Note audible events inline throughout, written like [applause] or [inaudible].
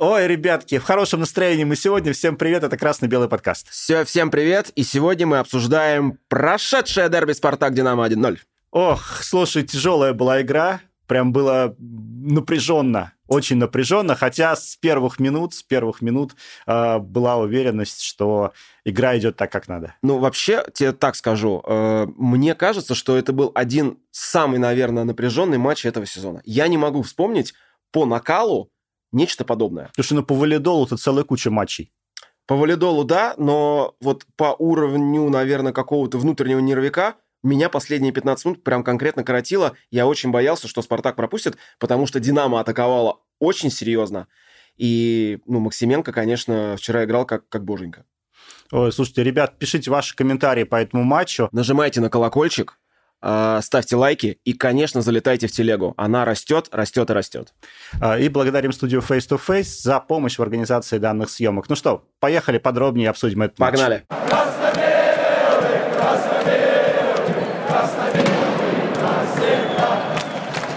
Ой, ребятки, в хорошем настроении мы сегодня. Всем привет, это «Красно-белый подкаст». Все, всем привет, и сегодня мы обсуждаем прошедшее дерби «Спартак-Динамо» 1-0. Ох, слушай, тяжелая была игра, прям было напряженно, очень напряженно, хотя с первых минут, с первых минут э, была уверенность, что игра идет так, как надо. Ну, вообще, тебе так скажу, э, мне кажется, что это был один самый, наверное, напряженный матч этого сезона. Я не могу вспомнить по накалу нечто подобное. Потому что ну, по валидолу это целая куча матчей. По валидолу, да, но вот по уровню, наверное, какого-то внутреннего нервика меня последние 15 минут прям конкретно коротило. Я очень боялся, что «Спартак» пропустит, потому что «Динамо» атаковала очень серьезно. И, ну, Максименко, конечно, вчера играл как, как боженька. Ой, слушайте, ребят, пишите ваши комментарии по этому матчу. Нажимайте на колокольчик, ставьте лайки и, конечно, залетайте в телегу. Она растет, растет и растет. А, и благодарим студию Face to Face за помощь в организации данных съемок. Ну что, поехали подробнее обсудим этот Погнали. матч.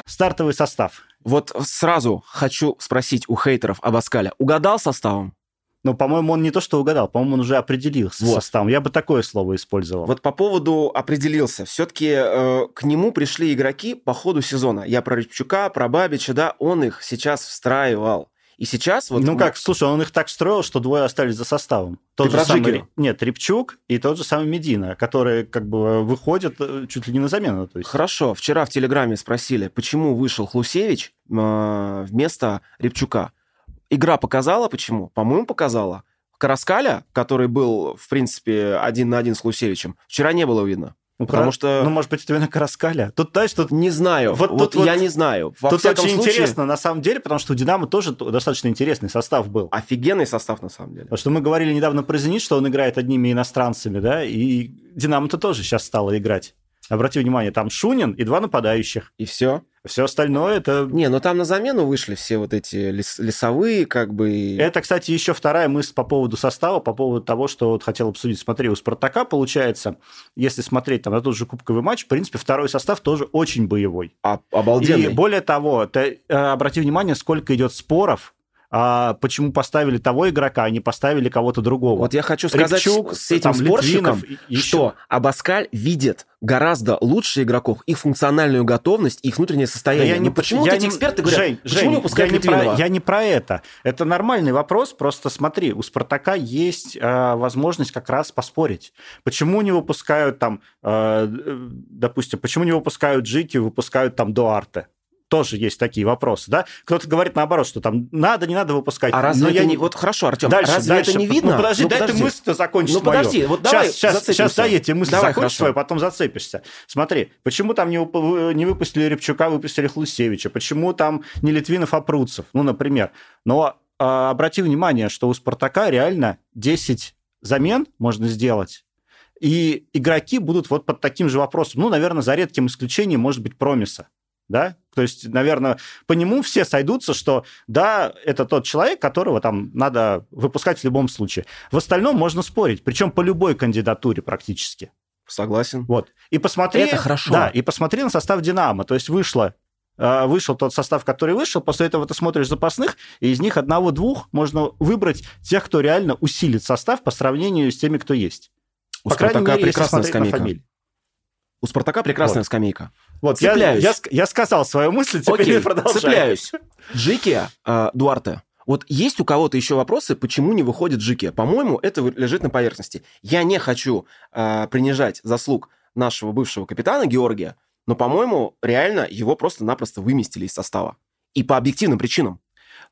Стартовый состав. Вот сразу хочу спросить у хейтеров об Аскале. Угадал составом? Ну, по-моему, он не то что угадал, по-моему, он уже определился вот. составом. Я бы такое слово использовал. Вот по поводу определился. Все-таки э, к нему пришли игроки по ходу сезона. Я про Рябчука, про Бабича, да, он их сейчас встраивал. И сейчас вот... Ну как, слушай, он их так строил, что двое остались за составом. Тот Ты же самый... Нет, Репчук и тот же самый Медина, которые как бы выходят э, чуть ли не на замену. То есть. Хорошо. Вчера в Телеграме спросили, почему вышел Хлусевич э, вместо Репчука. Игра показала, почему? По-моему, показала. Караскаля, который был, в принципе, один на один с Хлусевичем, вчера не было видно. Ну, потому про... что... Ну, может быть, это именно Караскаля. Тут, знаешь, тут... Не знаю. Вот, вот, вот я не знаю. Во тут очень случае... интересно, на самом деле, потому что у «Динамо» тоже достаточно интересный состав был. Офигенный состав, на самом деле. Потому что мы говорили недавно про «Зенит», что он играет одними иностранцами, да, и «Динамо»-то тоже сейчас стало играть. Обрати внимание, там Шунин и два нападающих. И все? Все остальное это... Не, ну там на замену вышли все вот эти лес, лесовые, как бы... Это, кстати, еще вторая мысль по поводу состава, по поводу того, что вот хотел обсудить. Смотри, у «Спартака» получается, если смотреть там на тот же кубковый матч, в принципе, второй состав тоже очень боевой. А, обалденный. И более того, ты э, обрати внимание, сколько идет споров а почему поставили того игрока, а не поставили кого-то другого. Вот я хочу сказать Рябчук, с этим там, спорщиком, Литвинов, что Абаскаль видит гораздо лучше игроков, их функциональную готовность, их внутреннее состояние. Да я не, почему я вот эти эксперты говорят, Жень, почему Жень, не выпускают я не, про, я не про это. Это нормальный вопрос, просто смотри, у «Спартака» есть э, возможность как раз поспорить. Почему не выпускают там, э, допустим, почему не выпускают Джики, выпускают там Дуарте? Тоже есть такие вопросы, да? Кто-то говорит наоборот, что там надо, не надо выпускать. А разве Но это я... не... Вот хорошо, Артем, дальше, разве дальше. это не видно? Ну, подожди, ну, дай подожди. ты мысль-то закончить Ну, подожди, мою. вот давай сейчас, сейчас, сейчас дай эти мысли давай, закончить свою, потом зацепишься. Смотри, почему там не, не выпустили Рябчука, выпустили Хлусевича? Почему там не Литвинов, а Пруцев? Ну, например. Но а, обрати внимание, что у «Спартака» реально 10 замен можно сделать, и игроки будут вот под таким же вопросом. Ну, наверное, за редким исключением может быть Промиса да, то есть, наверное, по нему все сойдутся, что да, это тот человек, которого там надо выпускать в любом случае. В остальном можно спорить, причем по любой кандидатуре практически. Согласен. Вот. И посмотри... Это хорошо. Да, и посмотри на состав «Динамо». То есть вышло э, вышел тот состав, который вышел, после этого ты смотришь запасных, и из них одного-двух можно выбрать тех, кто реально усилит состав по сравнению с теми, кто есть. У по крайней мере, прекрасная скамейка. У Спартака прекрасная вот. скамейка. Вот, Цепляюсь. Я, я, я сказал свою мысль, теперь Окей, продолжай. цепляюсь. [laughs] Джики, э, Дуарте, вот есть у кого-то еще вопросы, почему не выходит Джики? По-моему, это лежит на поверхности. Я не хочу э, принижать заслуг нашего бывшего капитана Георгия, но, по-моему, реально его просто-напросто выместили из состава. И по объективным причинам.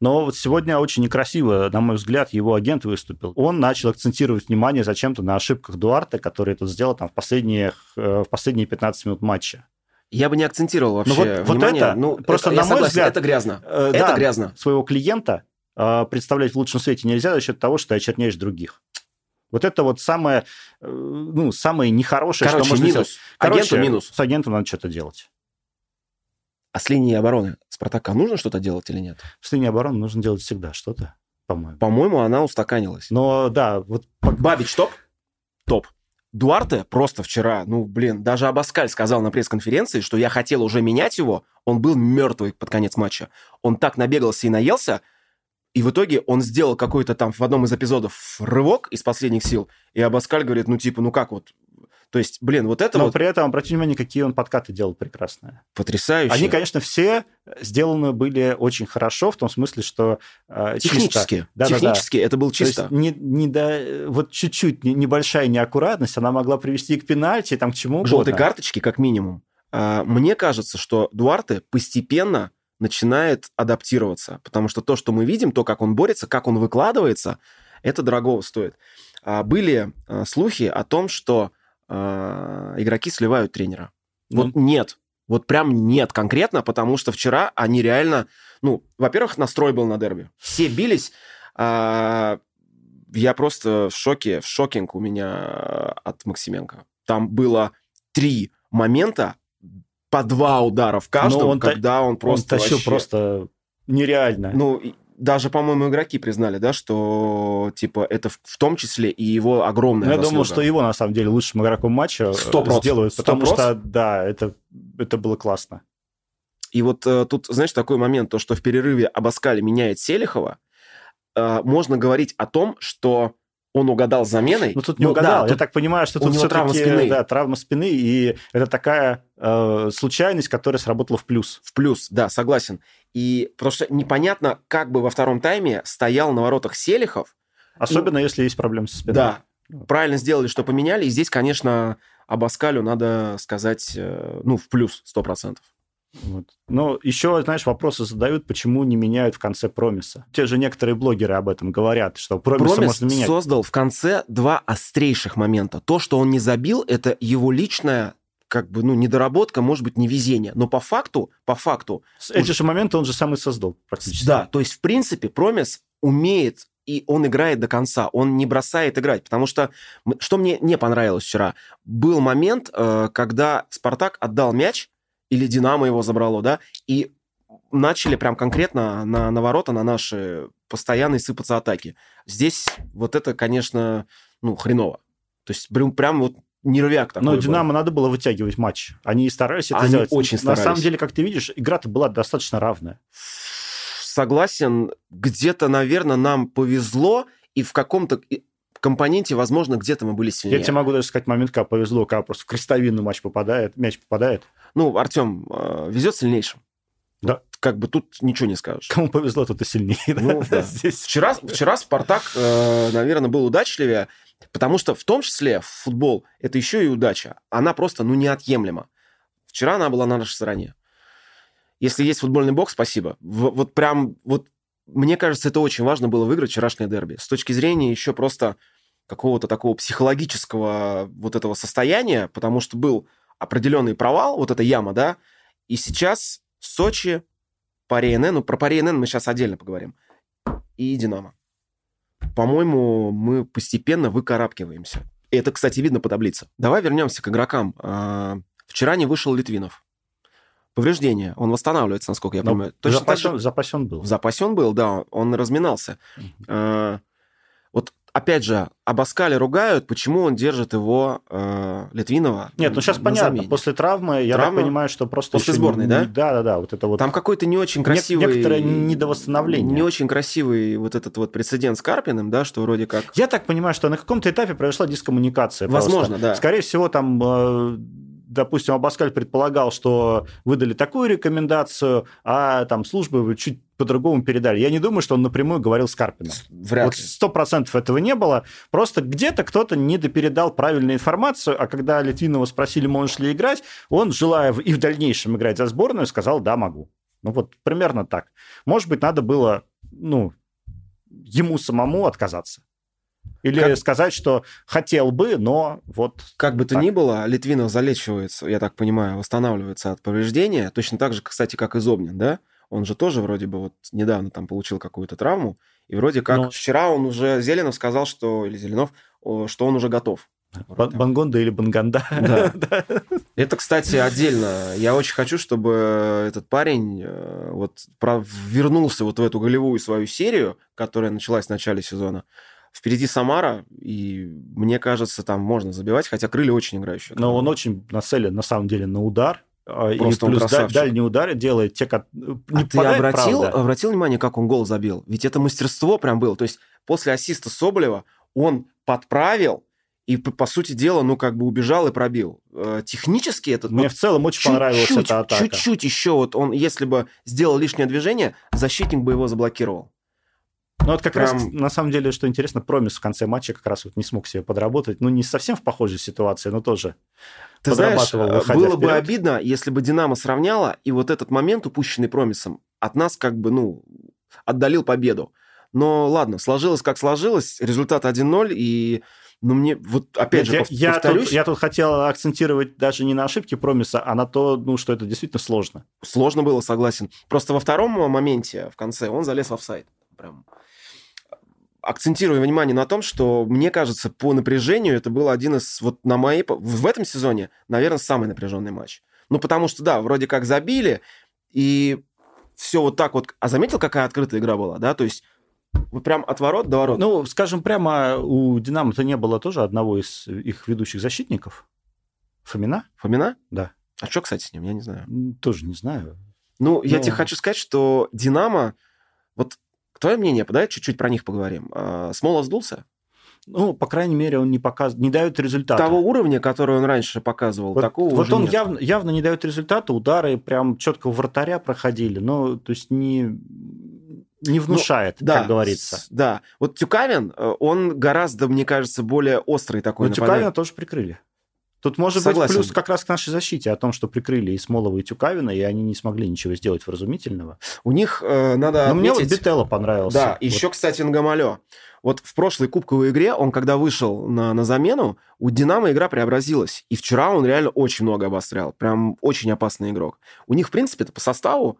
Но вот сегодня очень некрасиво, на мой взгляд, его агент выступил. Он начал акцентировать внимание зачем-то на ошибках Дуарта, который это сделал там, в, последние, э, в последние 15 минут матча. Я бы не акцентировал вообще ну, вот, внимание. Вот это, ну, просто это, на мой согласен, взгляд, это грязно. Э, это да, грязно. Своего клиента э, представлять в лучшем свете нельзя за счет того, что ты очерняешь других. Вот это вот самое, э, ну, самое нехорошее, Короче, что можно минус. сделать. Короче, Агенту минус. С агентом надо что-то делать. А с линией обороны Спартака нужно что-то делать или нет? С линией обороны нужно делать всегда что-то, по-моему. По-моему, она устаканилась. Но да, вот... Бабич топ? Топ. Дуарте просто вчера, ну, блин, даже Абаскаль сказал на пресс-конференции, что я хотел уже менять его, он был мертвый под конец матча. Он так набегался и наелся, И в итоге он сделал какой-то там в одном из эпизодов рывок из последних сил, и Абаскаль говорит, ну типа, ну как вот, то есть, блин, вот это Но вот при этом, обратите внимание, какие он подкаты делал прекрасные. потрясающе. Они, конечно, все сделаны были очень хорошо, в том смысле, что э, чисто. технически, Да-да-да. технически это было То есть чисто. не, не до, вот чуть-чуть не- небольшая неаккуратность, она могла привести к пенальти, там, к чему К желтой угодно. карточке, как минимум. А, Мне кажется, что Дуарте постепенно начинает адаптироваться, потому что то, что мы видим, то, как он борется, как он выкладывается, это дорого стоит. А, Были а, слухи о том, что а, игроки сливают тренера. Ну, Вот нет. Вот прям нет конкретно, потому что вчера они реально... Ну, во-первых, настрой был на дерби. Все бились. а, я просто в шоке, в шокинг у меня от Максименко. Там было три момента, по два удара в каждом, Ну, он та- когда он просто он тащил вообще- просто нереально. Ну, даже, по-моему, игроки признали, да, что, типа, это в, в том числе и его огромная Ну, я думал, заслуга. что его, на самом деле, лучшим игроком матча э, Сто проц. сделают, потому проц. что, да, это, это было классно. И вот э, тут, знаешь, такой момент, то, что в перерыве Абаскали меняет Селихова, э, можно говорить о том, что он угадал с заменой. Ну, тут не Ну, угадал. да, Я тут так понимаю, что тут него травма все-таки спины. да, травма спины, и это такая э, случайность, которая сработала в плюс. в плюс, да, согласен. И что непонятно, как бы во втором тайме стоял на воротах Селихов. Особенно, если есть проблемы со спиной. Да, правильно сделали, что поменяли. И здесь, конечно, Абаскалю надо сказать, э, ну, в плюс 100%. Вот. Но еще, знаешь, вопросы задают, почему не меняют в конце промиса. Те же некоторые блогеры об этом говорят, что промиса Промис можно менять. создал в конце два острейших момента. То, что он не забил, это его личная как бы, ну, недоработка, может быть, невезение. Но по факту, по факту, Эти же моменты он же сам и создал практически. да, то есть, в принципе, Промис умеет и он играет до конца, он не бросает играть, потому что, что мне не понравилось вчера, был момент, э, когда Спартак отдал мяч, или Динамо его забрало, да, и начали прям конкретно на, на ворота, на наши постоянные сыпаться атаки. Здесь вот это, конечно, ну, хреново. То есть прям, прям вот нервяк такой Но был. Динамо надо было вытягивать матч. Они и старались это Они сделать. очень На старались. самом деле, как ты видишь, игра-то была достаточно равная. Согласен, где-то, наверное, нам повезло, и в каком-то компоненте, возможно, где-то мы были сильнее. Я тебе могу даже сказать момент, когда повезло, когда просто в крестовину матч попадает, мяч попадает. Ну, Артем, э, везет сильнейшим. Да. Как бы тут ничего не скажешь. Кому повезло, тот и сильнее. Ну, [laughs] да. Здесь. Вчера, вчера Спартак, э, наверное, был удачливее, потому что в том числе футбол это еще и удача. Она просто, ну, неотъемлема. Вчера она была на нашей стороне. Если есть футбольный бокс, спасибо. В- вот прям, вот мне кажется, это очень важно было выиграть вчерашнее дерби. С точки зрения еще просто какого-то такого психологического вот этого состояния, потому что был определенный провал, вот эта яма, да, и сейчас Сочи, Пари НН, ну, про Пари НН мы сейчас отдельно поговорим, и Динамо. По-моему, мы постепенно выкарабкиваемся. И это, кстати, видно по таблице. Давай вернемся к игрокам. А, Вчера не вышел Литвинов. Повреждение. Он восстанавливается, насколько я Но понимаю. Точно так же- запасен, запасен был. в запасе он был, да, он разминался. Э, Вот опять же, Абаскали ругают, почему он держит его, э, Литвинова, Нет, ну сейчас на понятно. замене. После травмы, я Травма? так понимаю, что просто... После сборной, не- да? Да, да, да. Вот это вот... Там какой-то не очень Нек- красивый... некоторое недовосстановление. Не очень красивый вот этот вот прецедент с Карпиным, да, что вроде как... Я так понимаю, что на каком-то этапе произошла дискоммуникация. просто. Возможно, да. Скорее всего, там, э, допустим, Абаскаль предполагал, что выдали такую рекомендацию, а там службы чуть по-другому передали. Я не думаю, что он напрямую говорил с Карпином. Вряд Вот сто процентов этого не было. Просто где-то кто-то не допередал правильную информацию, а когда Литвинова спросили, можешь ли играть, он, желая и в дальнейшем играть за сборную, сказал, да, могу. Ну вот примерно так. Может быть, надо было, ну, ему самому отказаться. Или Как- сказать, что хотел бы, но вот... Как бы то Так. ни было, Литвинов залечивается, я так понимаю, восстанавливается от повреждения, точно так же, кстати, как и Зобнин, да? Он же тоже вроде бы вот недавно там получил какую-то травму, и вроде как Ну. вчера он уже, Зеленов сказал, что, или Зеленов, что он уже готов. Бан- Бангонда или Банганда. [laughs] Да. Это, кстати, отдельно. Я очень хочу, чтобы этот парень э, вот вернулся вот в эту голевую свою серию, которая началась в начале сезона. Впереди Самара, и мне кажется, там можно забивать, хотя крылья очень играющие. Но он очень нацелен, на самом деле, на удар. А, Просто и плюс красавчик. дальние удары делает те, как... Не а ты обратил, правда. обратил внимание, как он гол забил? Ведь это мастерство прям было. То есть после ассиста Соболева он подправил и, по, сути дела, ну, как бы убежал и пробил. Э, Технически этот... Мне вот в целом очень понравилась чуть-чуть, эта атака. Чуть-чуть еще вот он, если бы сделал лишнее движение, защитник бы его заблокировал. Ну, вот как раз, Прям- на самом деле, что интересно, Промис в конце матча как раз вот не смог себе подработать. Ну, не совсем в похожей ситуации, но тоже. Ты знаешь, э, было бы вперед. обидно, если бы Динамо сравняла, и вот этот момент, упущенный Промисом, от нас как бы, ну, отдалил победу. Но ладно, сложилось как сложилось, результат 1-0, и, ну, мне, вот опять же, я, пов- я повторюсь, тут, я тут хотел акцентировать даже не на ошибки Промиса, а на то, ну, что это действительно сложно. сложно было, согласен. Просто во втором моменте, в конце, он залез в офсайд. Прям акцентирую внимание на том, что, мне кажется, по напряжению это был один из, вот на моей... В этом сезоне, наверное, самый напряженный матч. Ну, потому что, да, вроде как забили, и все вот так вот... А заметил, какая открытая игра была, да? То есть вот прям от ворот до ворот. Ну, скажем прямо, у Динамо-то не было тоже одного из их ведущих защитников. Фомина? Фомина? Да. А что, кстати, с ним? Я не знаю. Тоже не знаю. Ну, я Ну. тебе хочу сказать, что Динамо... Вот твое мнение, давай чуть-чуть про них поговорим. А, Смолов сдулся? Ну, по крайней мере, он не показывает, не дает результата. того уровня, который он раньше показывал, Вот, такого вот уже он нет. явно, явно не дает результата, удары прям четко у вратаря проходили, ну, то есть не, не внушает, Ну, Да, как говорится. с- Да. Вот Тюкавин, э, он гораздо, мне кажется, более острый такой Но. Тюкавина тоже прикрыли. Тут может Согласен. быть плюс как раз к нашей защите о том, что прикрыли и Смолова, и Тюкавина, и они не смогли ничего сделать вразумительного. У них э, надо Но мне вот отметить... Бителло понравился. Да, Вот. еще, кстати, Нгамалё. Вот в прошлой кубковой игре он, когда вышел на, на замену, у Динамо игра преобразилась. И вчера он реально очень много обострял. Прям очень опасный игрок. У них, в принципе, по составу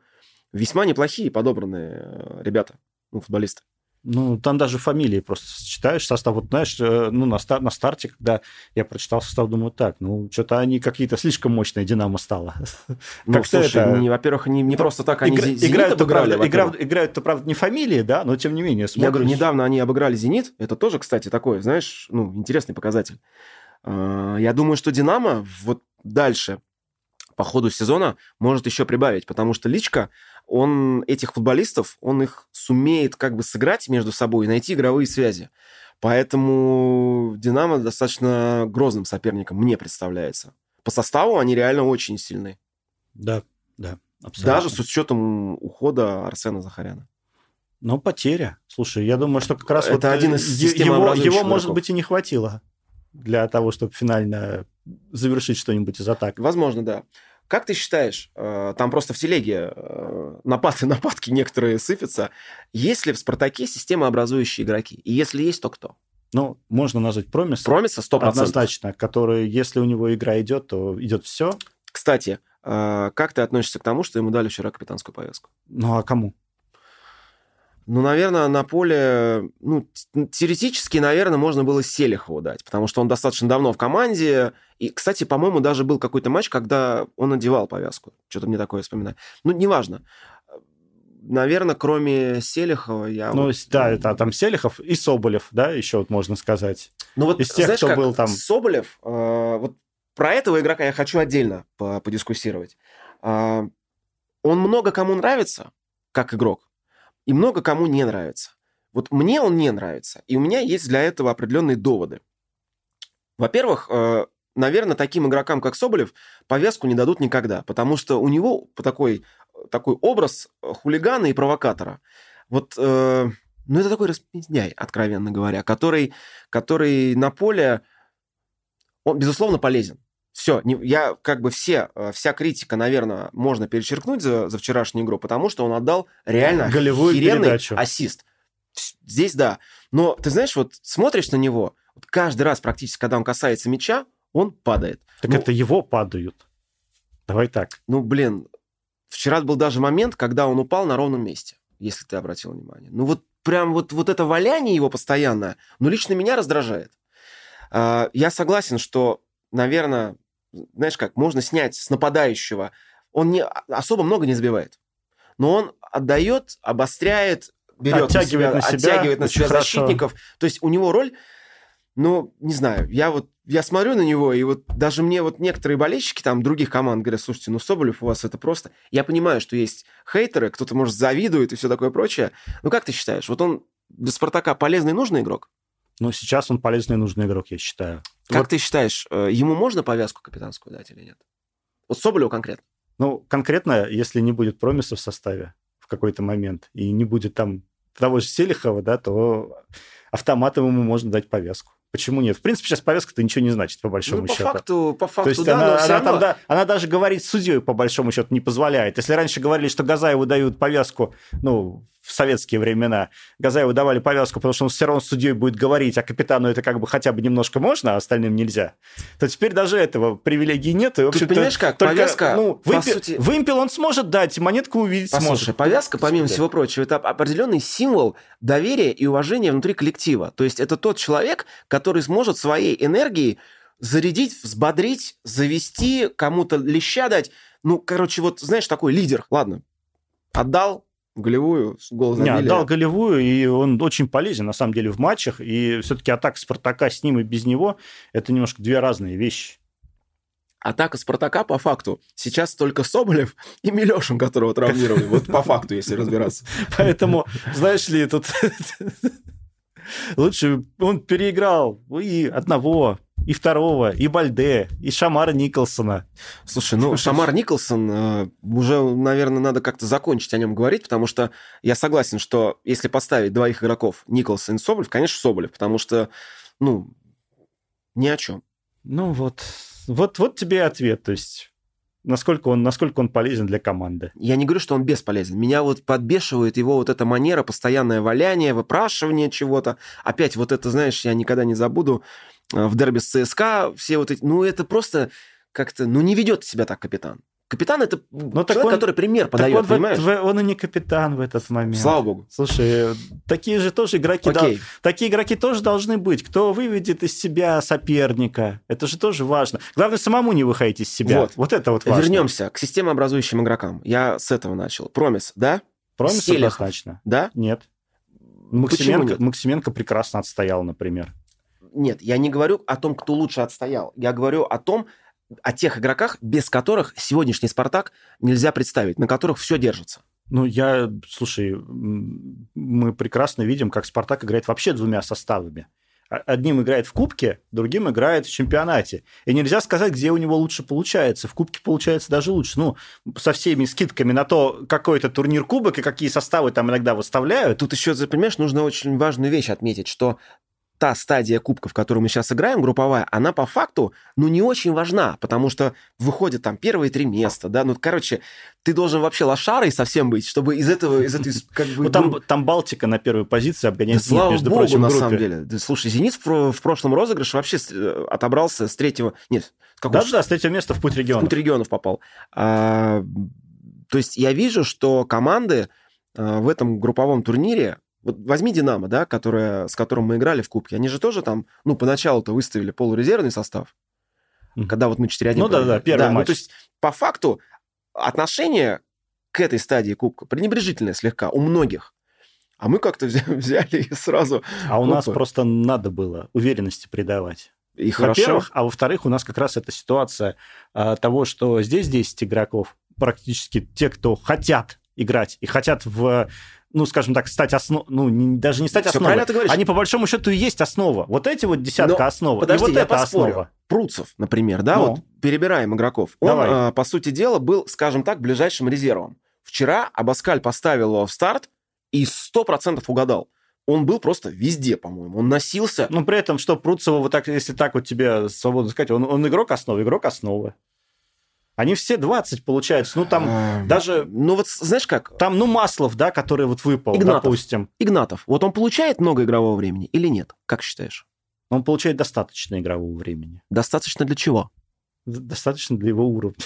весьма неплохие подобранные э, ребята, ну, футболисты. Ну, там даже фамилии просто читаешь состав. Вот знаешь, э, ну, на, стар- на старте, когда я прочитал состав, думаю, так, ну, что-то они какие-то слишком мощные, Динамо стало. [laughs] Ну, Как-то слушай, это- не, во-первых, не, не просто так они Игра- играют-то, обыграли, правда, игра- играют-то, правда, не фамилии, да, но тем не менее. Я говорю, смотришь. недавно они обыграли «Зенит». Это тоже, кстати, такой, знаешь, ну, интересный показатель. А, Я думаю, что «Динамо» вот дальше по ходу сезона может еще прибавить, потому что Личка, он этих футболистов, он их сумеет как бы сыграть между собой и найти игровые связи. Поэтому «Динамо» достаточно грозным соперником, мне представляется. По составу они реально очень сильны. Да, да, абсолютно. Даже с учетом ухода Арсена Захаряна. Но потеря. Слушай, я думаю, что как раз Это вот, э, один из его, его, может быть, и не хватило для того, чтобы финально завершить что-нибудь из атак. Возможно, да. Как ты считаешь, э, там просто в телеге э, напады, [laughs] нападки некоторые сыпятся, есть ли в «Спартаке» системообразующие игроки? И если есть, то кто? Ну, можно назвать Промис. Промиса 100%. Однозначно, который, если у него игра идет, то идет все. Кстати, э, как ты относишься к тому, что ему дали вчера капитанскую повестку? Ну, а кому? Ну, наверное, на поле... Ну, теоретически, наверное, можно было Селихову дать, потому что он достаточно давно в команде. И, кстати, по-моему, даже был какой-то матч, когда он надевал повязку. Что-то мне такое вспоминаю. Ну, неважно. Наверное, кроме Селихова я... Ну, вот- да, это там Селихов и Соболев, да, еще вот можно сказать. Ну вот, Из тех, знаешь, кто как был там. Соболев, э, вот про этого игрока я хочу отдельно по- подискуссировать. А, он много кому нравится, как игрок, и много кому не нравится. Вот мне он не нравится, и у меня есть для этого определенные доводы. Во-первых, э, наверное, таким игрокам, как Соболев, повязку не дадут никогда, потому что у него такой, такой образ хулигана и провокатора. Вот, э, ну, это такой распиздяй, откровенно говоря, который, который на поле, он, безусловно, полезен. Все, я как бы все, э, вся критика, наверное, можно перечеркнуть за, за вчерашнюю игру, потому что он отдал реально Голевую охеренный передачу. ассист. Здесь да. Но ты знаешь, вот смотришь на него, вот каждый раз практически, когда он касается мяча, он падает. Так Ну, это его падают. Давай так. Ну, блин, вчера был даже момент, когда он упал на ровном месте, если ты обратил внимание. Ну, вот прям вот, вот это валяние его постоянное, ну, лично меня раздражает. А, Я согласен, что, наверное, знаешь как, можно снять с нападающего. Он не, особо много не забивает. Но он отдает, обостряет, берет Оттягивает на себя оттягивает на себя хорошо. защитников. То есть у него роль ну, не знаю, я вот я смотрю на него, и вот даже мне вот некоторые болельщики там других команд говорят, слушайте, ну Соболев у вас это просто... Я понимаю, что есть хейтеры, кто-то, может, завидует и все такое прочее. Ну, как ты считаешь, вот он для Спартака полезный и нужный игрок? Ну, сейчас он полезный и нужный игрок, я считаю. Как Вот, ты считаешь, э, ему можно повязку капитанскую дать или нет? Вот Соболеву конкретно. ну, конкретно, если не будет промиса в составе в какой-то момент, и не будет там того же Селихова, да, то автоматом ему можно дать повязку. Почему нет? В принципе, сейчас повязка-то ничего не значит, по большому Ну, по счету. факту, по То факту, есть да, она, она равно- там, да, она даже говорить с судьей, по большому счету, не позволяет. Если раньше говорили, что Газаеву дают повязку, ну, в советские времена, Газаеву давали повязку, потому что он все равно с судьей будет говорить, а капитану это как бы хотя бы немножко можно, а остальным нельзя, то теперь даже этого привилегии нет. И, в Тут понимаешь как, только, повязка, ну, по вымпел, сути- вымпел он сможет дать, монетку увидеть Послушай, сможет. повязка, помимо Да. всего прочего, это определенный символ доверия и уважения внутри коллектива. То есть это тот человек, который сможет своей энергией зарядить, взбодрить, завести, кому-то леща дать. Ну, короче, вот, знаешь, такой лидер. Ладно, отдал голевую, гол Не, забили. отдал голевую, и он очень полезен, на самом деле, в матчах. И все-таки атака Спартака с ним и без него – это немножко две разные вещи. Атака Спартака по факту. Сейчас только Соболев [laughs] и Милешин, которого травмировали. Вот по факту, если разбираться. [laughs] Поэтому, знаешь ли, тут [laughs] лучше он переиграл и одного, и второго, и Бальде, и Шамара Николсона. Слушай, ну, Шамар Николсон, э, уже, наверное, надо как-то закончить о нем говорить, потому что я согласен, что если поставить двоих игроков, Николсон и Соболев, конечно, Соболев, потому что, ну, ни о чем. Ну вот, вот, вот тебе и ответ. То есть, насколько он, насколько он полезен для команды. Я не говорю, что он бесполезен. Меня вот подбешивает его вот эта манера, постоянное валяние, выпрашивание чего-то. Опять вот это, знаешь, я никогда не забуду, в дерби с ЦСКА все вот эти... Ну, это просто как-то... Ну, не ведет себя так капитан. Капитан – это так человек, он- который пример подает, он, понимаешь? он и не капитан в этот момент. Слава богу. Слушай, такие же тоже игроки, да, Окей. такие игроки тоже должны быть. Кто выведет из себя соперника, это же тоже важно. Главное самому не выходить из себя. Вот. Вот, это вот важно. Вернемся к системообразующим игрокам. Я с этого начал. Промис, да? Промис Селихов. однозначно. Да? Нет. Максименко, нет? Максименко прекрасно отстоял, например. Нет, я не говорю о том, кто лучше отстоял. Я говорю о том, о тех игроках, без которых сегодняшний «Спартак» нельзя представить, на которых все держится. Ну, я, слушай, мы прекрасно видим, как Спартак играет вообще двумя составами. Одним играет в Кубке, другим играет в чемпионате. И нельзя сказать, где у него лучше получается. В Кубке получается даже лучше. Ну, со всеми скидками на то, какой это турнир Кубок и какие составы там иногда выставляют. Тут еще, понимаешь, нужно очень важную вещь отметить, что та стадия кубка, в которую мы сейчас играем, групповая, она по факту, ну, не очень важна, потому что выходят там первые три места, да, ну, короче, ты должен вообще лошарой совсем быть, чтобы из этого, из этой, как бы... Ну, там, группы- там Балтика на первой позиции обгоняет слава между богу, прочим, в на группе. самом деле. Слушай, «Зенит» в, про- в прошлом розыгрыше вообще э, отобрался с третьего... Нет, с какого Да-да, с третьего места в путь в региона. путь регионов попал. А, то есть я вижу, что команды а, в этом групповом турнире, вот возьми Динамо, да, которая, с которым мы играли в Кубке, они же тоже там, ну, поначалу-то выставили полурезервный состав, Мгм. когда вот мы 4-1 Ну да-да, проиграли. первый ну, матч. то есть по факту отношение к этой стадии Кубка пренебрежительное слегка у многих. А мы как-то взя- [laughs] взяли и сразу... А у нас Опа. просто надо было уверенности придавать. И хорошо. Во-первых, а во-вторых, у нас как раз эта ситуация а, того, что здесь 10 игроков, практически те, кто хотят играть и хотят в, ну, скажем так, стать основой, ну, не- даже не стать Всё основой, ты говоришь. они по большому счету и есть основа. Вот эти вот десятка Но основа, Подожди, и вот я это поспорю. основа. Пруцев, например, да, Ну. вот перебираем игроков. Он, Давай. а, по сути дела, был, скажем так, ближайшим резервом. Вчера Абаскаль поставил его в старт и 100% угадал. Он был просто везде, по-моему. Он носился. Ну, при этом, что Пруцева, вот так, если так вот тебе свободно сказать, он, он игрок основы, игрок основы. Они все 20, получается. Ну, там А, даже... Ну вот, знаешь как, Там, ну, Маслов, да, который вот выпал, Игнатов. допустим. Игнатов, вот он получает много игрового времени или нет? Как считаешь? Он получает достаточно игрового времени. Достаточно для чего? Достаточно для его уровня. [laughs]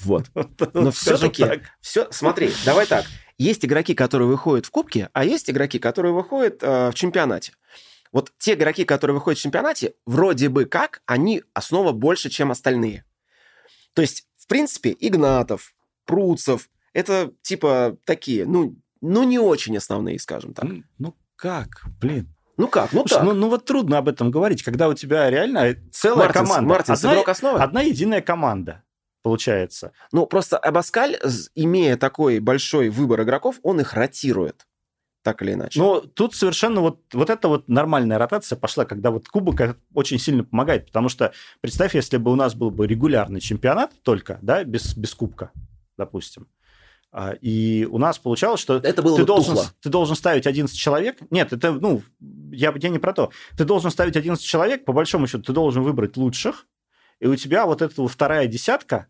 Вот. Но Но все-таки, все, смотри, давай так. Есть игроки, которые выходят в кубке, а есть игроки, которые выходят э, в чемпионате. Вот те игроки, которые выходят в чемпионате, вроде бы как, они основа больше, чем остальные. То есть, в принципе, Игнатов, Пруцев, это типа такие, ну, ну не очень основные, скажем так. Ну как, блин. Ну как? Ну Слушай, так. ну, ну вот трудно об этом говорить, когда у тебя реально целая Мартинс, команда. Мартинс одна, игрок основы? одна единая команда получается. Ну, просто Абаскаль, имея такой большой выбор игроков, он их ротирует. Так или иначе. Но тут совершенно вот, вот эта вот нормальная ротация пошла, когда вот кубок э, очень сильно помогает, потому что представь, если бы у нас был бы регулярный чемпионат только, да, без, без кубка, допустим, а, и у нас получалось, что это было ты бы должен, тухло. ты должен ставить 11 человек. Нет, это, ну, я, я не про то. Ты должен ставить 11 человек, по большому счету, ты должен выбрать лучших, и у тебя вот эта вторая десятка,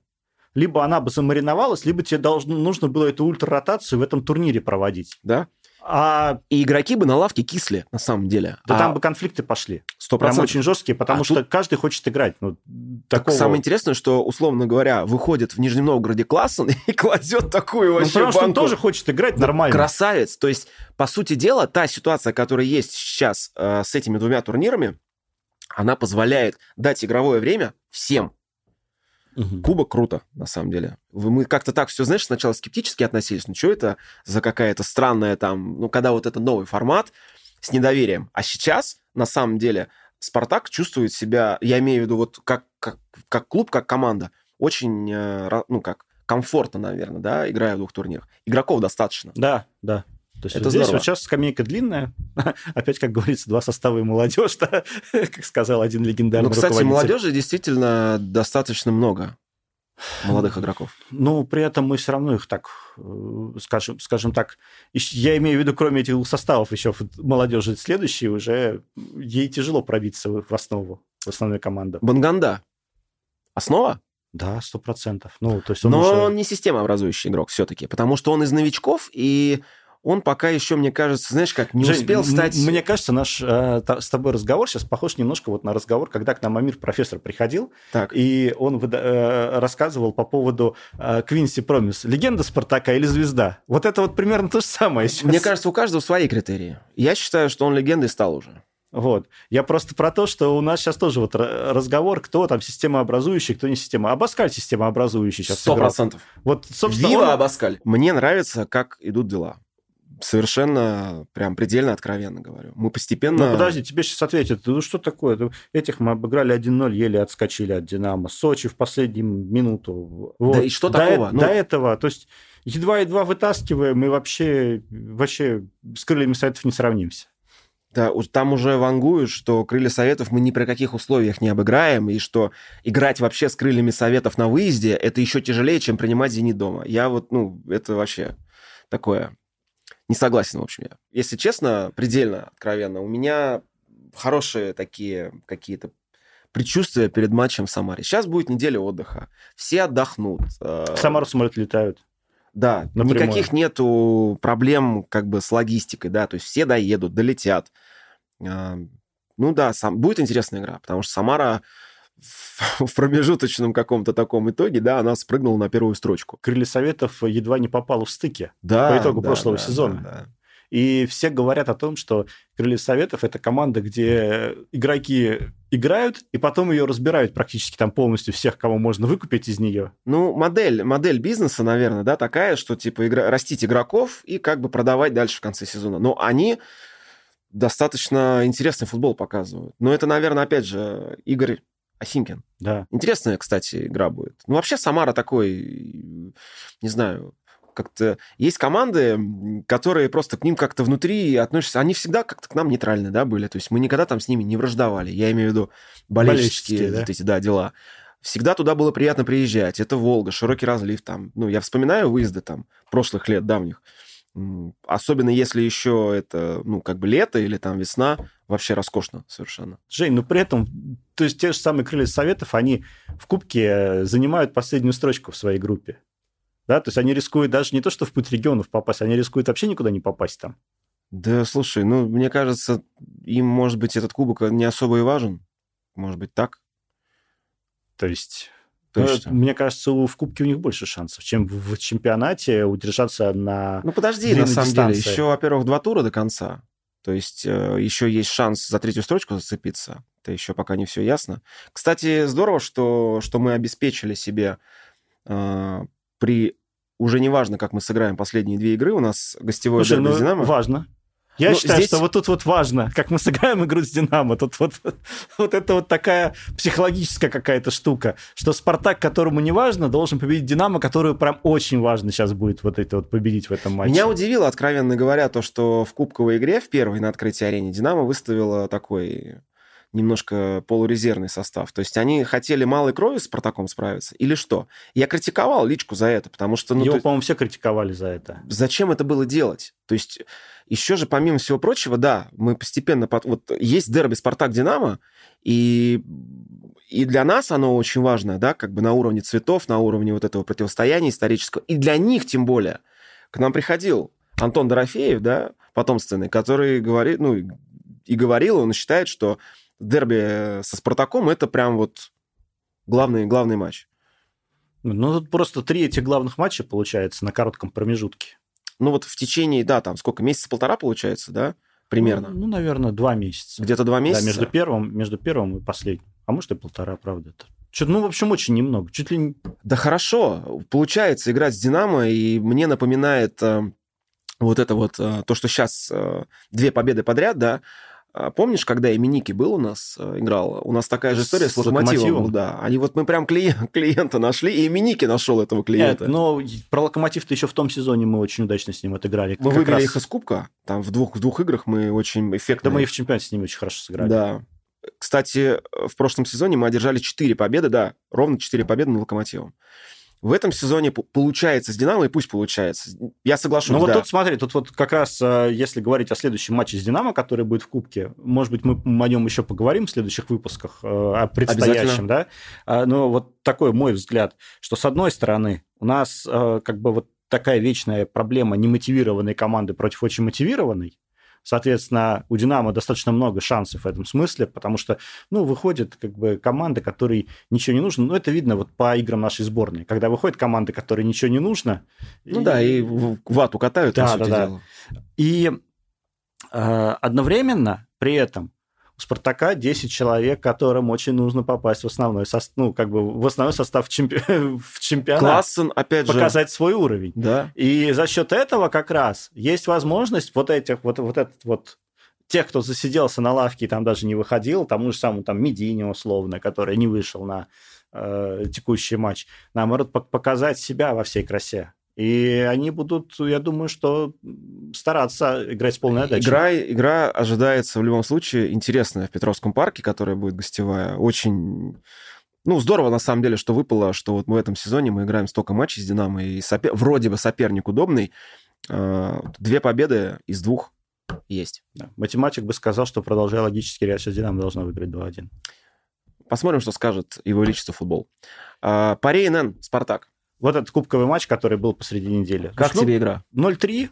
либо она бы замариновалась, либо тебе должно, нужно было эту ультраротацию в этом турнире проводить. Да? А И игроки бы на лавке кисли, на самом деле. да А там бы конфликты пошли. сто Прям процентов. очень жесткие, потому А что тут- каждый хочет играть. Ну, Так такого... самое интересное, что, условно говоря, выходит в Нижнем Новгороде Классон [laughs] и кладет такую Ну, вообще потому что он банку. тоже хочет играть нормально. Красавец. То есть, по сути дела, та ситуация, которая есть сейчас э, с этими двумя турнирами, она позволяет дать игровое время всем. Мгм. Кубок круто, на самом деле. Мы как-то так все, знаешь, сначала скептически относились. Ну, что это за какая-то странная там... Ну, когда вот это новый формат с недоверием. А сейчас, на самом деле, Спартак чувствует себя, я имею в виду, вот как, как, как клуб, как команда, очень, э, ну, как комфортно, наверное, да, играя в двух турнирах. Игроков достаточно. Да, да. То есть Это вот здесь здорово. вот сейчас скамейка длинная. [laughs] Опять, как говорится, два состава и молодежь, [laughs] да? как сказал один легендарный Ну, кстати, молодежи действительно достаточно много молодых игроков. Ну, при этом мы все равно их так, э, скажем, скажем так, я имею в виду, кроме этих двух составов, еще молодежи следующие уже ей тяжело пробиться в в основу, в основную команду. Банганда. Основа? Да, сто процентов. Ну, то есть он Но уже... он не системообразующий игрок все-таки, потому что он из новичков, и он пока еще, мне кажется, знаешь, как не Жень, успел стать... Мне кажется, наш э, с тобой разговор сейчас похож немножко вот на разговор, когда к нам Амир профессор приходил, Так, и он э, рассказывал по поводу э, Квинси Промис. Легенда Спартака или звезда? Вот это вот примерно то же самое сейчас. мне кажется, у каждого свои критерии. Я считаю, что он легендой стал уже. Вот. Я просто про то, что у нас сейчас тоже вот разговор, кто там системообразующий, кто не система. Абаскаль системообразующий сейчас. Сто процентов. Вот, собственно, Вива он- Абаскаль. Мне нравится, как идут дела. Совершенно, прям предельно откровенно говорю. Мы постепенно... Ну, подожди, тебе сейчас ответят, ну что такое? Этих мы обыграли 1-0, еле отскочили от Динамо. Сочи в последнюю минуту. Вот. Да и что До такого? э- Ну- До этого, то есть едва-едва вытаскиваем, и вообще, вообще с крыльями советов не сравнимся. Да, там уже вангуют, что крылья советов мы ни при каких условиях не обыграем, и что играть вообще с крыльями советов на выезде это еще тяжелее, чем принимать зенит дома. Я вот, ну, это вообще такое. Не согласен, в общем, я. Если честно, предельно откровенно, у меня хорошие такие какие-то предчувствия перед матчем в Самаре. Сейчас будет неделя отдыха. Все отдохнут. э, В Самару самолет летают. да, Напрямую. никаких нету проблем как бы с логистикой, да, то есть все доедут, долетят. А, Ну да, сам, будет интересная игра, потому что Самара в, промежуточном каком-то таком итоге, да, она спрыгнула на первую строчку. Крылья советов едва не попало в стыке. Да, По итогу да, прошлого да, сезона. да, да. И все говорят о том, что Крылья Советов это команда, где игроки играют, и потом ее разбирают практически там полностью всех, кого можно выкупить из нее. Ну, модель, модель бизнеса, наверное, да, такая, что типа игра, растить игроков и как бы продавать дальше в конце сезона. Но они достаточно интересный футбол показывают. Но это, наверное, опять же, Игорь Осимкин. Да. Интересная, кстати, игра будет. Ну, вообще, Самара такой, не знаю, как-то... Есть команды, которые просто к ним как-то внутри относятся... Они всегда как-то к нам нейтральны, да, были. То есть мы никогда там с ними не враждовали. Я имею в виду болельческие, Болельческие, да. вот эти, да, дела. Всегда туда было приятно приезжать. Это Волга, широкий разлив там. Ну, я вспоминаю выезды там прошлых лет, давних. Особенно если еще это, ну, как бы лето или там весна. Вообще роскошно совершенно. Жень, но при этом, то есть те же самые Крылья Советов, они в Кубке занимают последнюю строчку в своей группе. Да, то есть они рискуют даже не то, что в путь регионов попасть, они рискуют вообще никуда не попасть там. Да, слушай, ну, мне кажется, им, может быть, этот кубок не особо и важен. Может быть, так? То есть, Точно. э, мне кажется, в Кубке у них больше шансов, чем в чемпионате удержаться на... Ну, подожди, на самом деле. дистанции. Еще, во-первых, два тура до конца. То есть э, еще есть шанс за третью строчку зацепиться. Это еще пока не все ясно. Кстати, здорово, что, что мы обеспечили себе э, при... Уже не важно, как мы сыграем последние две игры, у нас гостевое Слушай, дерби ну, с «Динамо». важно. Я ну, считаю, здесь... что вот тут вот важно, как мы сыграем игру с Динамо, тут вот, [laughs] вот это вот такая психологическая какая-то штука, что Спартак, которому не важно, должен победить Динамо, которую прям очень важно сейчас будет вот это вот победить в этом матче. Меня удивило, откровенно говоря, то, что в кубковой игре в первой на открытии арене Динамо выставила такой немножко полурезервный состав. То есть они хотели малой крови с Спартаком справиться или что? Я критиковал Личку за это, потому что... Ну, Его, по-моему, все критиковали за это. Зачем это было делать? То есть еще же, помимо всего прочего, да, мы постепенно... Под... Вот есть дерби Спартак-Динамо, и и для нас оно очень важно, да, как бы на уровне цветов, на уровне вот этого противостояния исторического. И для них тем более. К нам приходил Антон Дорофеев, да, потомственный, который говорит, ну, и говорил, он считает, что дерби со Спартаком это прям вот главный, главный матч. Ну, тут просто три этих главных матча получается на коротком промежутке. Ну, вот в течение, да, там сколько, месяца полтора получается, да, примерно? Ну, ну наверное, два месяца. Где-то два месяца? Да, между первым, между первым и последним. А может и полтора, правда. Это. Что, ну, в общем, очень немного. Чуть ли не... Да хорошо. Получается играть с «Динамо», и мне напоминает э, вот это вот, э, то, что сейчас э, две победы подряд, да, помнишь, когда Именики был у нас, э, играл, у нас такая же история с, с локомотивом, локомотивом. Да. Они вот мы прям клиент, [laughs] клиента нашли, и Именики нашел этого клиента. Нет, но про локомотив-то еще в том сезоне мы очень удачно с ним отыграли. Мы выиграли раз... их из Кубка, там в двух, в двух играх мы очень эффектно... Да мы и в чемпионате с ними очень хорошо сыграли. Да. Кстати, в прошлом сезоне мы одержали 4 победы, да, ровно 4 победы над Локомотивом в этом сезоне получается с Динамо, и пусть получается. Я соглашусь, Ну вот да. тут смотри, тут вот как раз, э, если говорить о следующем матче с Динамо, который будет в Кубке, может быть, мы о нем еще поговорим в следующих выпусках, э, о предстоящем, да? А, но вот такой мой взгляд, что с одной стороны у нас э, как бы вот такая вечная проблема немотивированной команды против очень мотивированной, Соответственно, у «Динамо» достаточно много шансов в этом смысле, потому что, ну, выходит как бы команда, которой ничего не нужно. Ну, это видно вот по играм нашей сборной. Когда выходит команда, которой ничего не нужно... Ну и... да, и вату катают, да, да, да. И э, одновременно при этом у Спартака 10 человек, которым очень нужно попасть в основной состав, ну, как бы в основной состав чемпи... [laughs] в чемпионат. Классен, опять показать же. Показать свой уровень. Да. И за счет этого как раз есть возможность вот этих, вот, вот этот вот тех, кто засиделся на лавке и там даже не выходил, тому же самому там Медине условно, который не вышел на э, текущий матч, наоборот, показать себя во всей красе. И они будут, я думаю, что стараться играть с полной отдачей. Игра, игра ожидается в любом случае интересная в Петровском парке, которая будет гостевая. Очень ну, здорово, на самом деле, что выпало, что вот мы в этом сезоне мы играем столько матчей с «Динамо», и сопер... вроде бы соперник удобный. А, две победы из двух есть. Да. Математик бы сказал, что, продолжая логический ряд, сейчас «Динамо» должна выиграть 2-1. Посмотрим, что скажет его величество футбол. А, Парей НН, «Спартак». Вот этот кубковый матч, который был посреди недели. Как ну, тебе игра? 0-3,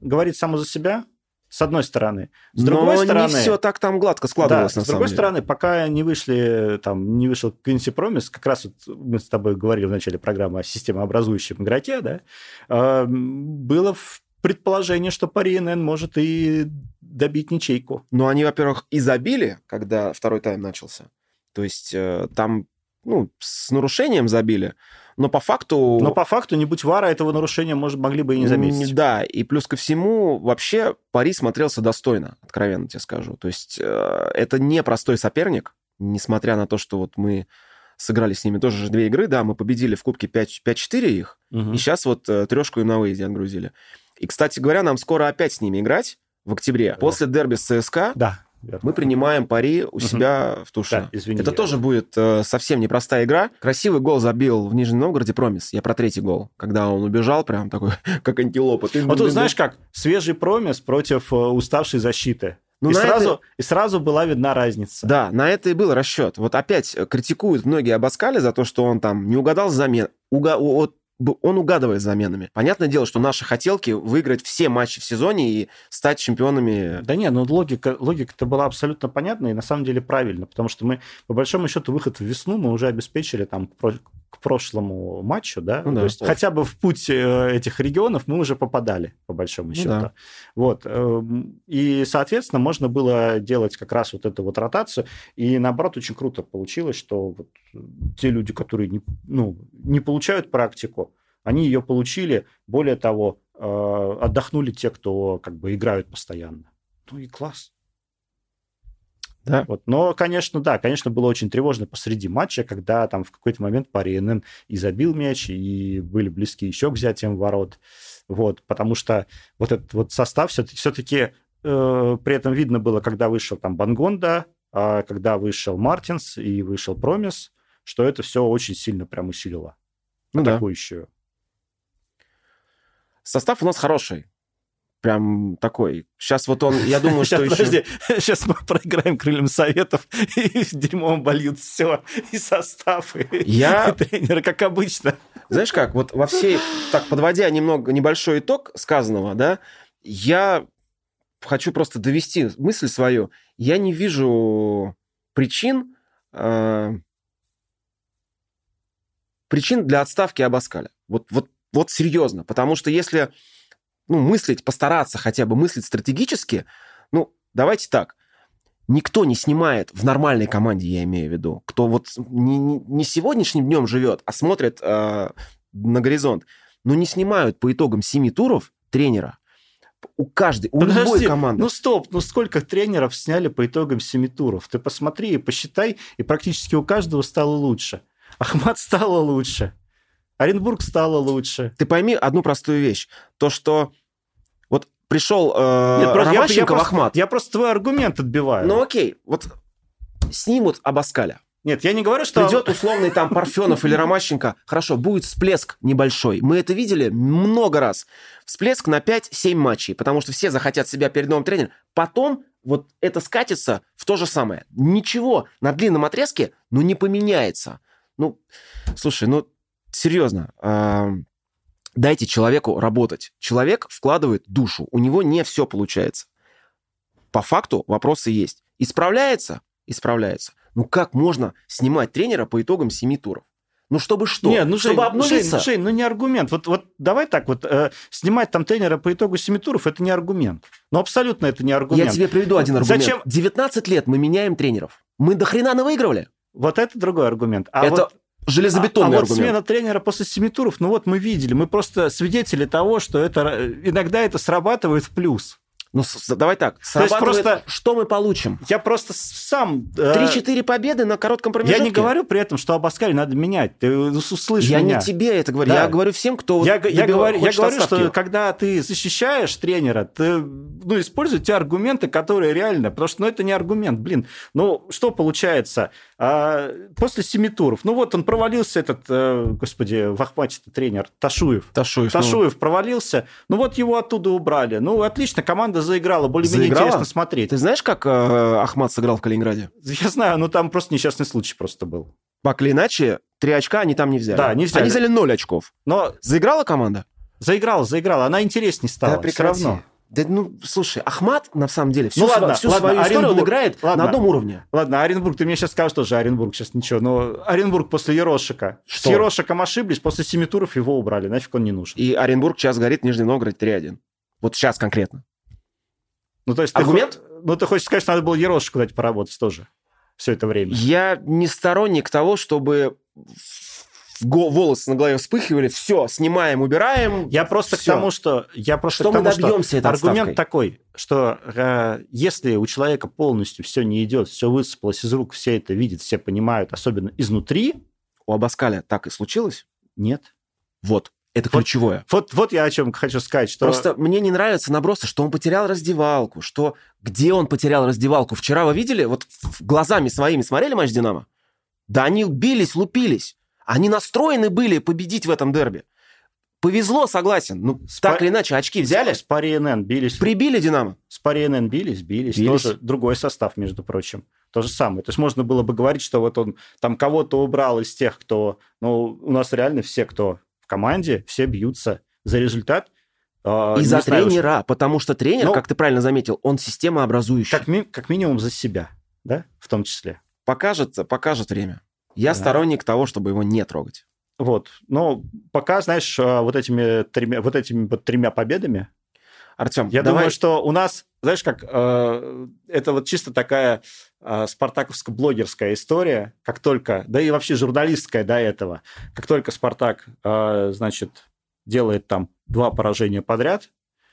говорит само за себя, с одной стороны. С другой Но стороны... не все так там гладко складывалось, да, на с другой деле. стороны, пока не вышли, там, не вышел Квинси Промис, как раз вот мы с тобой говорили в начале программы о системообразующем игроке, да, э, было в предположение, что Пари НН может и добить ничейку. Ну, они, во-первых, и забили, когда второй тайм начался. То есть э, там, ну, с нарушением забили, но по факту... Но по факту, не будь вара, этого нарушения, может, могли бы и не заметить. Да, и плюс ко всему, вообще Пари смотрелся достойно, откровенно тебе скажу. То есть э, это не простой соперник, несмотря на то, что вот мы сыграли с ними тоже же две игры, да, мы победили в Кубке 5-4 их, угу. и сейчас вот э, трешку на выезде отгрузили. И, кстати говоря, нам скоро опять с ними играть в октябре. Да. После дерби с ЦСКА. Да. Верно. Мы принимаем пари у себя угу. в туше. Да, извини, Это я... тоже будет э, совсем непростая игра. Красивый гол забил в Нижнем Новгороде Промис. Я про третий гол. Когда он убежал, прям такой, [laughs] как антилопа. Ты, вот тут знаешь как? Свежий Промис против э, уставшей защиты. Ну, и, сразу, это... и сразу была видна разница. Да, на это и был расчет. Вот опять критикуют многие Абаскали за то, что он там не угадал замен. Уга... Вот он угадывает заменами. Понятное дело, что наши хотелки выиграть все матчи в сезоне и стать чемпионами. Да нет, ну логика, логика-то была абсолютно понятна и на самом деле правильно, потому что мы, по большому счету, выход в весну мы уже обеспечили там к прошлому матчу, да, ну, да. то есть хотя бы в путь э, этих регионов мы уже попадали, по большому ну, счету. Да. Вот, эм, и, соответственно, можно было делать как раз вот эту вот ротацию, и наоборот очень круто получилось, что вот те люди, которые не, ну, не получают практику, они ее получили, более того, э, отдохнули те, кто как бы играют постоянно. Ну и класс. Да. Вот. Но, конечно, да, конечно, было очень тревожно посреди матча, когда там в какой-то момент пари НН и забил мяч, и были близки еще к взятиям ворот. Вот, потому что вот этот вот состав все-таки, э, при этом видно было, когда вышел там Бангонда, а когда вышел Мартинс и вышел Промис, что это все очень сильно прям усилило Ну да. атакующую. Состав у нас хороший. Прям такой. Сейчас вот он, я думаю, что Сейчас, еще... подожди, [laughs] сейчас мы проиграем крыльям советов, [laughs] и дерьмом больют все, и состав, и, Я- [laughs] и тренеры, как обычно. Знаешь как, вот во всей... Так, подводя немного небольшой итог сказанного, да, я хочу просто довести мысль свою. Я не вижу причин... э, причин для отставки Абаскаля. Вот, вот, вот серьезно. Потому что если ну, мыслить, постараться хотя бы мыслить стратегически, ну, давайте так. Никто не снимает в нормальной команде, я имею в виду, кто вот не, не- сегодняшним днем живет, а смотрит э, на горизонт, но не снимают по итогам семи туров тренера. У каждой, у любой Подожди, команды. Ну стоп, ну сколько тренеров сняли по итогам семи туров? Ты посмотри и посчитай, и практически у каждого стало лучше. Ахмат стало лучше. Оренбург стало лучше. Ты пойми одну простую вещь. То, что вот пришел э, Нет, просто я- я, Ромащенко в просто, Ахмат. я просто твой аргумент отбиваю. Ну окей, вот снимут Абаскаля. Нет, я не говорю, что... Придет условный там Парфенов или Ромащенко. Хорошо, будет всплеск небольшой. Мы это видели много раз. Всплеск на 5-7 матчей, потому что все захотят себя перед новым тренером. Потом вот это скатится в то же самое. Ничего на длинном отрезке, ну, не поменяется. Ну, слушай, ну, серьезно, а, дайте человеку работать. Человек вкладывает душу, у него не все получается. По факту вопросы есть. Исправляется? Исправляется. Ну как можно снимать тренера по итогам семи туров? Ну чтобы что? Нет, ну, чтобы Жень, обнулиться? Жень, Жень, ну не аргумент. Вот, вот давай так вот, э, снимать там тренера по итогу семи туров, это не аргумент. Ну абсолютно это не аргумент. Я тебе приведу один аргумент. Зачем? 19 лет мы меняем тренеров. Мы до хрена на выигрывали. Вот это другой аргумент. А это вот железобетонный а, а вот аргумент. смена тренера после семи туров, ну вот мы видели, мы просто свидетели того, что это иногда это срабатывает в плюс. Ну, давай так. есть Срабатывает, просто- Что мы получим? Я просто сам... э, 3-4 победы на коротком промежутке? я не говорю при этом, что Абаскаль надо менять. Ты услышь Я меня. не тебе это говорю. Да. Я говорю всем, кто Я, я говорю, я говорю отставки. что когда ты защищаешь тренера, ты ну, используй те аргументы, которые реально, потому что ну, это не аргумент, блин. Ну, что получается? А, после семи туров, ну вот он провалился, этот, э, господи, в тренер, Ташуев. Ташуев. ну, Ташуев провалился, ну вот его оттуда убрали. Ну, отлично, команда заиграла, более-менее интересно смотреть. Ты знаешь, как э, Ахмат сыграл в Калининграде? Я знаю, но там просто несчастный случай просто был. Так или иначе, три очка они там не взяли. Да, не взяли. Они взяли ноль очков. Но Заиграла команда? заиграла, заиграла, она интереснее стала. Да, все прекрати. равно. Да, ну, слушай, Ахмат, на самом деле, всю, Ну, ладно, всю ладно, свою историю он Оренбург. играет Ладно. на одном уровне. Ладно, Оренбург, ты мне сейчас скажешь тоже Оренбург, сейчас ничего, но Оренбург после Ерошика. Что? С Ерошиком ошиблись, после семи туров его убрали, нафиг он не нужен. И Оренбург сейчас горит, Нижний Новгород 3-1. Вот сейчас конкретно. Ну, то есть ты Аргумент? хо- ну, ты хочешь сказать, что надо было Ерошику дать поработать тоже все это время. Я не сторонник того, чтобы волосы на голове вспыхивали, все, снимаем, убираем. Я просто Всё. к тому, что... Я просто Что к мы тому, что добьемся этой Аргумент отставкой? такой, что э, если у человека полностью все не идет, все высыпалось из рук, все это видят, все понимают, особенно изнутри, У Абаскаля так и случилось? нет. Вот, это Вот ключевое. Вот, вот я о чем хочу сказать, что... Просто мне не нравятся набросы, что он потерял раздевалку, что где он потерял раздевалку. Вчера вы видели, вот глазами своими смотрели матч «Динамо»? Да они бились, лупились. Они настроены были победить в этом дерби. Повезло, согласен. Ну, Спа- так или иначе, очки взяли, С Пари НН бились. прибили «Динамо». С Пари НН бились, бились, Бились. Тоже другой состав, между прочим. То же самое. То есть можно было бы говорить, что вот он там кого-то убрал из тех, кто... Ну, у нас реально все, кто команде, все бьются за результат. А, И за знаю тренера, потому что тренер, Ну, как ты правильно заметил, он системообразующий. Как, ми- как минимум за себя, да, в том числе. Покажет, покажет время. Я Да. сторонник того, чтобы его не трогать. Вот. Но пока, знаешь, а, вот этими тремя, вот этими вот тремя победами, Артем, я давай... думаю, что у нас, знаешь, как э, это вот чисто такая э, спартаковско-блогерская история, как только, да и вообще журналистская до этого, как только Спартак, э, значит, делает там два поражения подряд,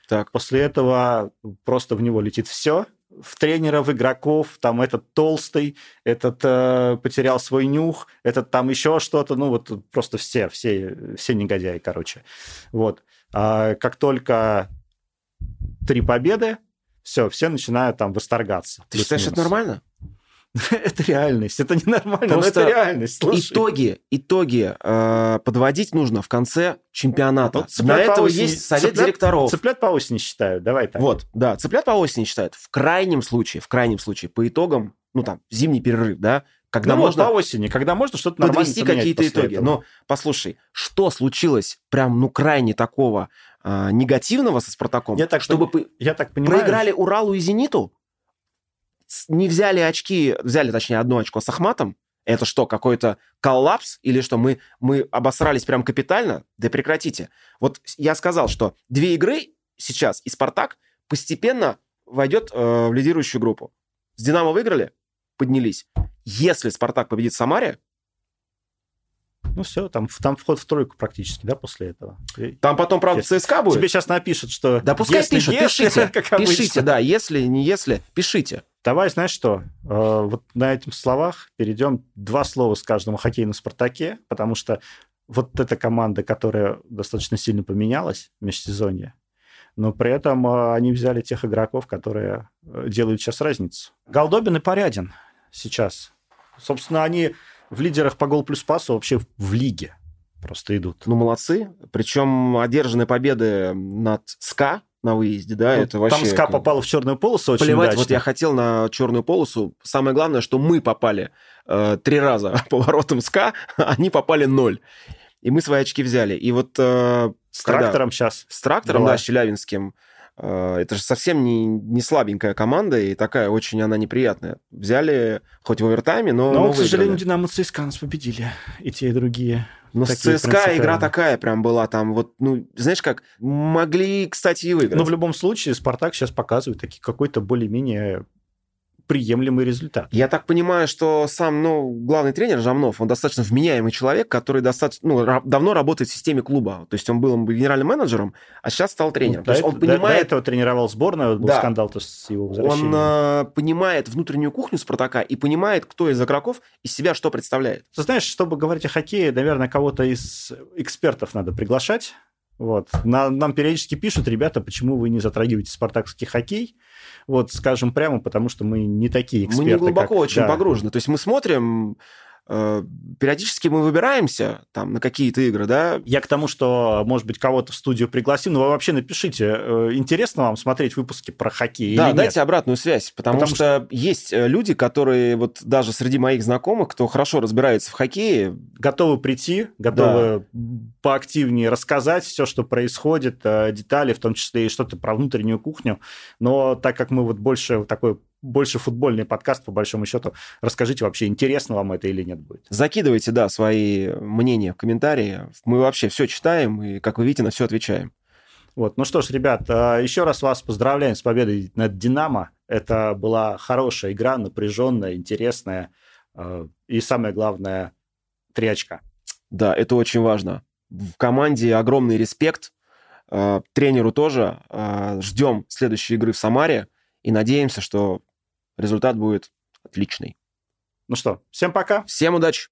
Так. после этого просто в него летит все, в тренеров, игроков, там этот толстый, этот э, потерял свой нюх, этот там еще что-то, ну вот просто все, все, все негодяи, короче. Вот. А как только три победы, все, все начинают там восторгаться. Ты считаешь, это нормально? [laughs] это реальность, это ненормально, Просто но это реальность. Слушай. Итоги, итоги э, подводить нужно в конце чемпионата. Вот На этого осени, есть совет цыплят, директоров. Цыплят по осени считают, давай так. Вот, да, цыплят по осени считают. В крайнем случае, в крайнем случае, по итогам, ну там, зимний перерыв, да, когда ну, можно... По осени, когда можно что-то подвести какие-то итоги. Этого. Но послушай, что случилось прям, ну, крайне такого э, негативного со Спартаком, я так, чтобы я так понимаю, проиграли Уралу и Зениту? не взяли очки, взяли, точнее, одно очко с Ахматом, это что, какой-то коллапс или что, мы, мы обосрались прям капитально? Да прекратите. Вот я сказал, что две игры сейчас и «Спартак» постепенно войдет э, в лидирующую группу. С «Динамо» выиграли, поднялись. Если «Спартак» победит в Самаре, ну все, там, там вход в тройку практически, да, после этого. Там потом, правда, если... ЦСКА будет. Тебе сейчас напишут, что... Да пускай если, пишут, если, пишите, [laughs] как пишите, да, если, не если, пишите. Давай, знаешь что, э, вот на этих словах перейдем два слова с каждому хоккейному «Спартаке», потому что вот эта команда, которая достаточно сильно поменялась в межсезонье, но при этом э, они взяли тех игроков, которые э, делают сейчас разницу. Голдобин и Порядин сейчас. Собственно, они в лидерах по гол плюс пасу вообще в лиге просто идут. Ну, молодцы. Причем одержанные победы над СКА на выезде, да, ну, это вообще... Там СКА попала в черную полосу очень Плевать, удачно. вот я хотел на черную полосу. Самое главное, что мы попали э, три раза [laughs] по воротам СКА, а [laughs] они попали ноль. И мы свои очки взяли. И вот... Э, с когда... трактором сейчас. С трактором, была. да, с Челябинским. Это же совсем не, не слабенькая команда, и такая очень она неприятная. Взяли хоть в овертайме, но... Но, но к сожалению, Динамо ЦСКА нас победили. И те, и другие. Но с ЦСКА игра такая прям была, там вот, ну, знаешь как, могли, кстати, и выиграть. Но в любом случае Спартак сейчас показывает такие какой-то более-менее приемлемый результат. Я так понимаю, что сам, ну, главный тренер Жамнов, он достаточно вменяемый человек, который достаточно, ну, давно работает в системе клуба. То есть он был генеральным менеджером, а сейчас стал тренером. Ну, То есть он понимает... До, до этого тренировал сборную, был да. скандал-то с его возвращением. Он э, понимает внутреннюю кухню Спартака и понимает, кто из игроков из себя что представляет. Ты знаешь, чтобы говорить о хоккее, наверное, кого-то из экспертов надо приглашать. Вот. Нам, нам периодически пишут, ребята, почему вы не затрагиваете спартакский хоккей? Вот, скажем прямо, потому что мы не такие эксперты. Мы не глубоко как, очень да. погружены. То есть мы смотрим периодически мы выбираемся там на какие-то игры, да. Я к тому, что, может быть, кого-то в студию пригласим, но вы вообще напишите, э, интересно вам смотреть выпуски про хоккей да, или дайте нет? обратную связь, потому, потому что, что есть э, люди, которые вот даже среди моих знакомых, кто хорошо разбирается в хоккее... Готовы прийти, готовы да. поактивнее рассказать все, что происходит, детали, в том числе и что-то про внутреннюю кухню, но так как мы вот больше такой больше футбольный подкаст, по большому счету. Расскажите вообще, интересно вам это или нет будет. Закидывайте, да, свои мнения в комментарии. Мы вообще все читаем и, как вы видите, на все отвечаем. Вот. Ну что ж, ребят, а, еще раз вас поздравляем с победой над «Динамо». Это была хорошая игра, напряженная, интересная. А, и самое главное, три очка. Да, это очень важно. В команде огромный респект. А, тренеру тоже. Ждем следующей игры в Самаре и надеемся, что результат будет отличный. Ну что, всем пока. Всем удачи.